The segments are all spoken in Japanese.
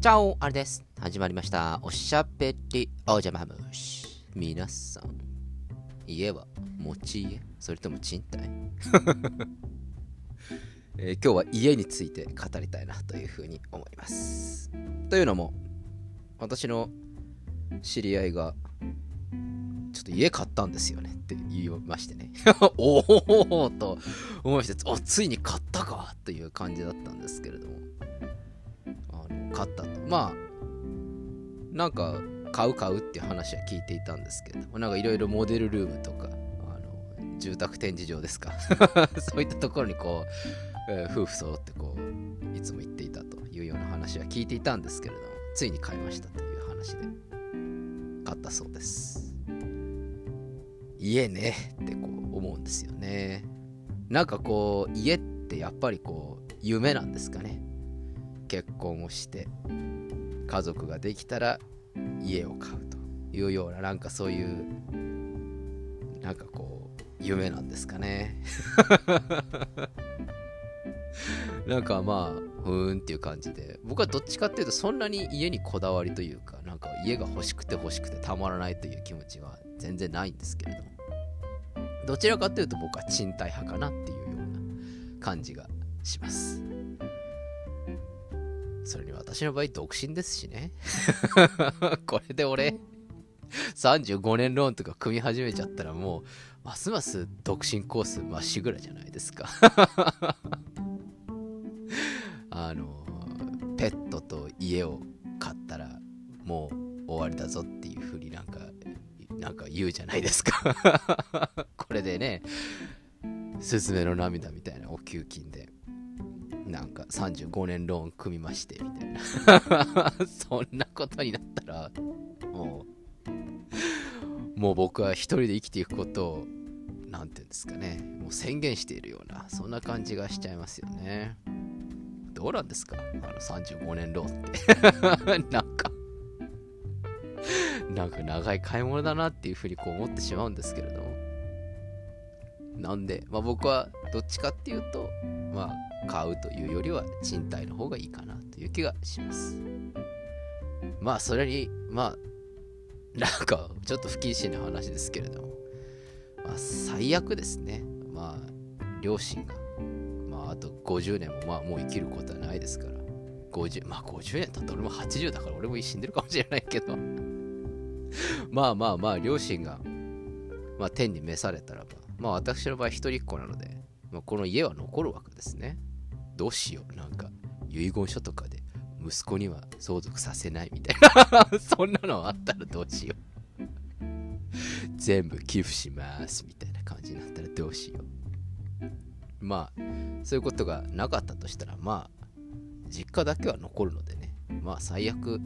チャオあれです。始まりました。おしゃべりおじゃまむし。皆さん、家は持ち家？それとも賃貸、えー今日は家について語りたいなというふうに思います。というのも、私の知り合いが、ちょっと家買ったんですよねって言いましてね。おおと思いまして、おついに買ったかという感じだったんですけれども。買ったと。まあなんか買う買うっていう話は聞いていたんですけどもなんかいろいろモデルルームとかあの住宅展示場ですか。そういったところにこう、えー夫婦揃ってこういつも行っていたというような話は聞いていたんですけれどもついに買いましたという話で買ったそうです。家ねってこう思うんですよね。なんかこう家ってやっぱりこう夢なんですかね。結婚をして家族ができたら家を買うというようななんかそういうなんかこう夢なんですかね。なんかまあふーんっていう感じで僕はどっちかっていうとそんなに家にこだわりというかなんか家が欲しくて欲しくてたまらないという気持ちは全然ないんですけれども。どちらかというと僕は賃貸派かなっていうような感じがします。それに私の場合独身ですしね。これで俺35年ローンとか組み始めちゃったらもうますます独身コースまっしぐらじゃないですか。あのペットと家を買ったらもう終わりだぞっていうふうになんかなんか言うじゃないですか。これでねスズメの涙みたいな。35年ローン組みましてみたいな。そんなことになったらもうもう僕は一人で生きていくことをなんていうんですかね。もう宣言しているようなそんな感じがしちゃいますよね。どうなんですか？あの35年ローンって。なんかなんか長い買い物だなっていうふうにこう思ってしまうんですけれども。なんで、まあ、僕はどっちかっていうとまあ買うというよりは賃貸の方がいいかなという気がします。まあそれにまあなんかちょっと不謹慎な話ですけれども、まあ、最悪ですね。まあ両親が。まああと50年もまあもう生きることはないですから。50まあ50年経ったら俺も80だから俺も死んでるかもしれないけど。まあまあまあ両親がまあ天に召されたらば。まあ私の場合一人っ子なので、まあ、この家は残るわけですね。どうしよう。なんか遺言書とかで息子には相続させないみたいな。そんなのあったらどうしよう。全部寄付しますみたいな感じになったらどうしよう。まあそういうことがなかったとしたらまあ実家だけは残るのでね。まあ最悪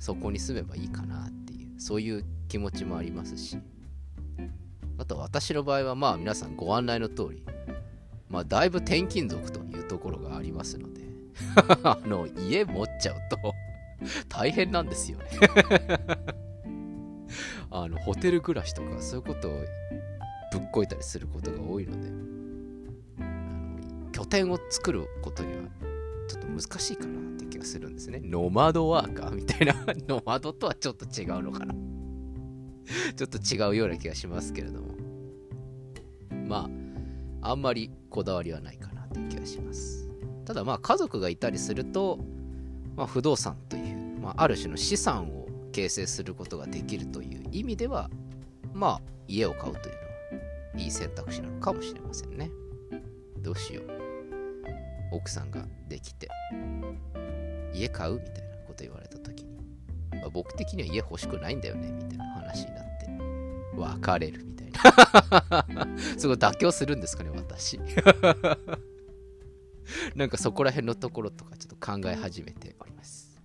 そこに住めばいいかなっていうそういう気持ちもありますし。あと私の場合はまあ皆さんご案内の通りまあだいぶ転勤族とますので。あの家持っちゃうと大変なんですよね。あのホテル暮らしとかそういうことをぶっこいたりすることが多いので。あの拠点を作ることにはちょっと難しいかなって気がするんですね。ノマドワーカーみたいなノマドとはちょっと違うのかな。ちょっと違うような気がしますけれども。まああんまりこだわりはないかなという気がします。ただまあ家族がいたりすると、まあ、不動産という、まあ、ある種の資産を形成することができるという意味ではまあ家を買うというのはいい選択肢なのかもしれませんね。どうしよう。奥さんができて家買うみたいなこと言われた時に、まあ、僕的には家欲しくないんだよねみたいな話になって別れるみたいな。すごい妥協するんですかね私。なんかそこら辺のところとかちょっと考え始めております。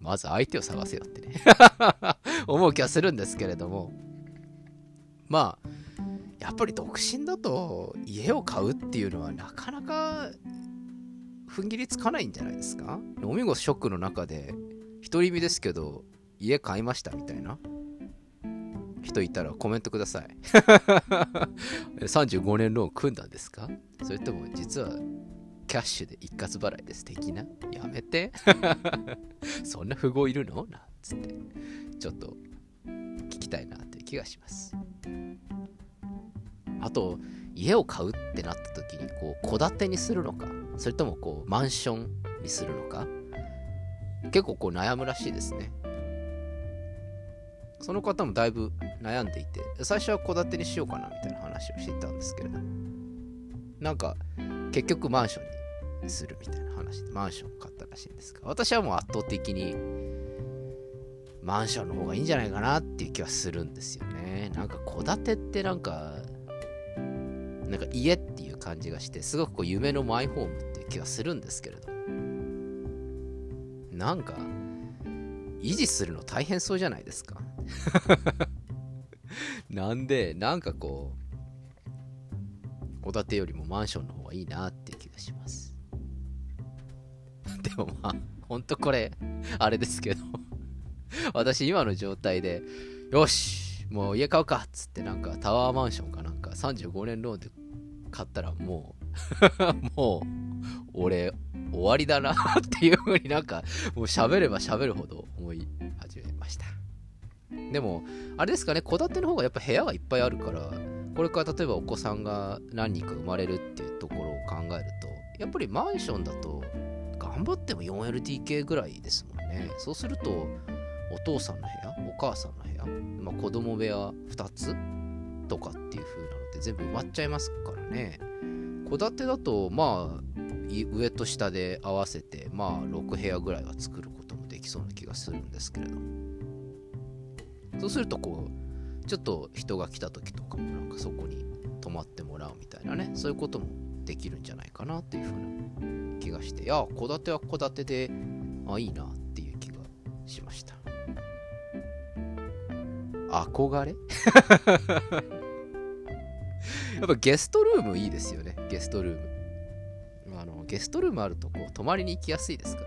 まず相手を探せよってね。思う気はするんですけれども。まあやっぱり独身だと家を買うっていうのはなかなか踏ん切りつかないんじゃないですか？お見事ショックの中で独り身ですけど家買いましたみたいな。人いたらコメントください。35年ローン組んだんですか？それとも実はキャッシュで一括払いです的な？やめて。そんな富豪いるの？なんつって。ちょっと聞きたいなという気がします。あと家を買うってなった時にこう戸建てにするのか？それともこうマンションにするのか？結構こう悩むらしいですね。その方もだいぶ悩んでいて最初は戸建てにしようかなみたいな話をしていたんですけれどなんか結局マンションにするみたいな話でマンション買ったらしいんです。が私はもう圧倒的にマンションの方がいいんじゃないかなっていう気はするんですよね。なんか戸建てってなんかなんか家っていう感じがしてすごくこう夢のマイホームっていう気はするんですけれどなんか維持するの大変そうじゃないですか。なんでなんかこう戸建てよりもマンションの方がいいなって気がします。でもまあほんとこれあれですけど。私今の状態でよしもう家買うかっつってなんかタワーマンションかなんか35年ローンで買ったらもう もう俺終わりだなっていう風になんかもう喋れば喋るほど思い始めました。でもあれですかね戸建ての方がやっぱ部屋がいっぱいあるからこれから例えばお子さんが何人か生まれるっていうところを考えるとやっぱりマンションだと頑張っても 4LDK ぐらいですもんね。そうするとお父さんの部屋お母さんの部屋、まあ、子供部屋2つとかっていう風なので全部埋まっちゃいますからね。戸建てだとまあ上と下で合わせてまあ6部屋ぐらいは作ることもできそうな気がするんですけれども。そうするとこうちょっと人が来た時とかもなんかそこに泊まってもらうみたいなねそういうこともできるんじゃないかなっていうふうな気がしていや戸建ては戸建てであいいなっていう気がしました。憧れ？やっぱゲストルームいいですよねゲストルーム。あのゲストルームあるとこう泊まりに行きやすいですか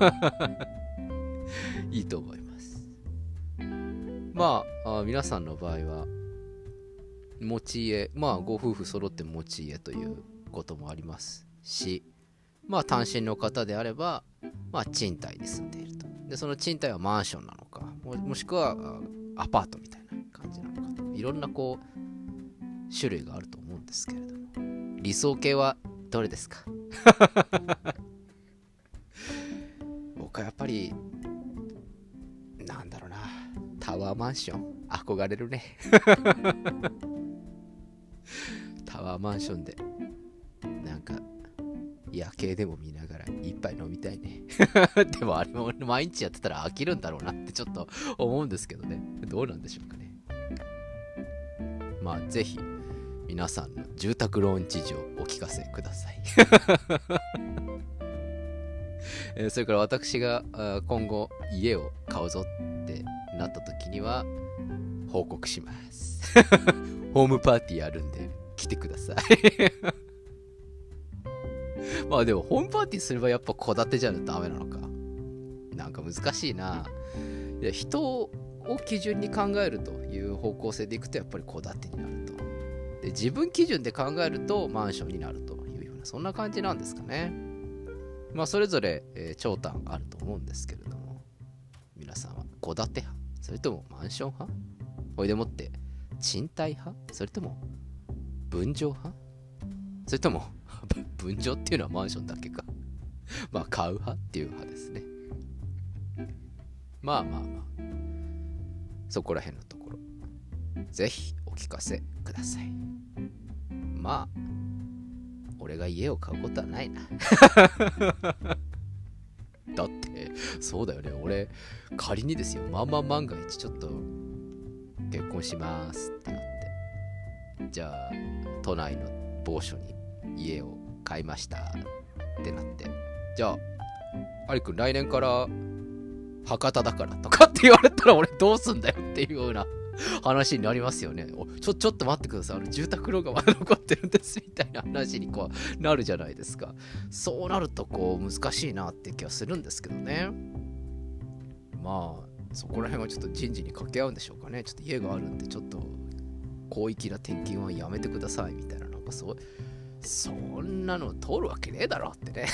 らね。いいと思いますまあ皆さんの場合は持ち家まあご夫婦揃って持ち家ということもありますしまあ単身の方であればまあ賃貸に住んでいると。でその賃貸はマンションなのかもしくはアパートみたいな感じなのかといろんなこう種類があると思うんですけれども。理想形はどれですか？僕はやっぱりマンション？憧れるね。タワーマンションで。なんか夜景でも見ながら一杯飲みたいね。でもあれも毎日やってたら飽きるんだろうなってちょっと思うんですけどね。どうなんでしょうかね。まあぜひ皆さんの住宅ローン事情お聞かせください えそれから私が今後家を買うぞってなった時には報告します。ホームパーティーあるんで来てください。まあでもホームパーティーすればやっぱ戸建てじゃダメなのか。なんか難しいな。いや人を基準に考えるという方向性でいくとやっぱり戸建てになると。で自分基準で考えるとマンションになるというようなそんな感じなんですかね。まあそれぞれ、えー、長短あると思うんですけれども皆さんは戸建て派それともマンション派ほいでもって賃貸派それとも分譲派それとも 分譲っていうのはマンションだけか。まあ買う派っていう派ですね。まあまあまあ。そこら辺のところぜひお聞かせください。まあ俺が家を買うことはないな。だってそうだよね。俺仮にですよ。まあまあ万が一ちょっと結婚しますってなって。じゃあ都内の某所に家を買いましたってなって。じゃあアリくん来年から博多だからとかって言われたら俺どうすんだよっていうような話になりますよね。おちょ、ちょっと待ってください。あの住宅ローンがまだ残ってるんですみたいな話にこうなるじゃないですか。そうなるとこう難しいなって気はするんですけどね。まあ、そこら辺はちょっと人事に掛け合うんでしょうかね。ちょっと家があるんで、ちょっと広域な転勤はやめてくださいみたいな、なんかそう、そんなの通るわけねえだろってね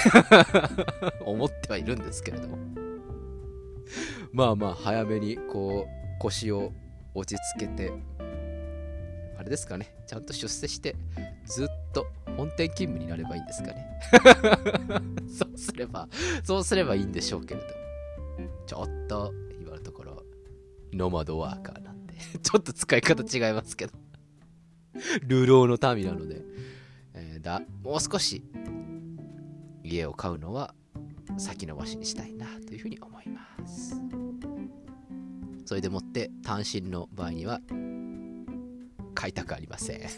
思ってはいるんですけれどもまあまあ早めにこう腰を落ち着けてあれですかねちゃんと出世してずっと本店勤務になればいいんですかね。そうすればそうすればいいんでしょうけれどちょっと今のところノマドワーカーなんで ちょっと使い方違いますけど。流浪の民なので、えー、だもう少し家を買うのは先延ばしにしたいなというふうに思います。それでもって単身の場合には買いたくありません。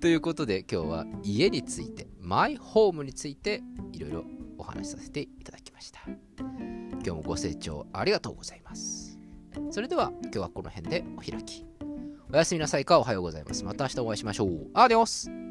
ということで今日は家についてマイホームについていろいろお話しさせていただきました。今日もご清聴ありがとうございます。それでは今日はこの辺でお開き。おやすみなさいか。おはようございます。また明日お会いしましょう。アディオス。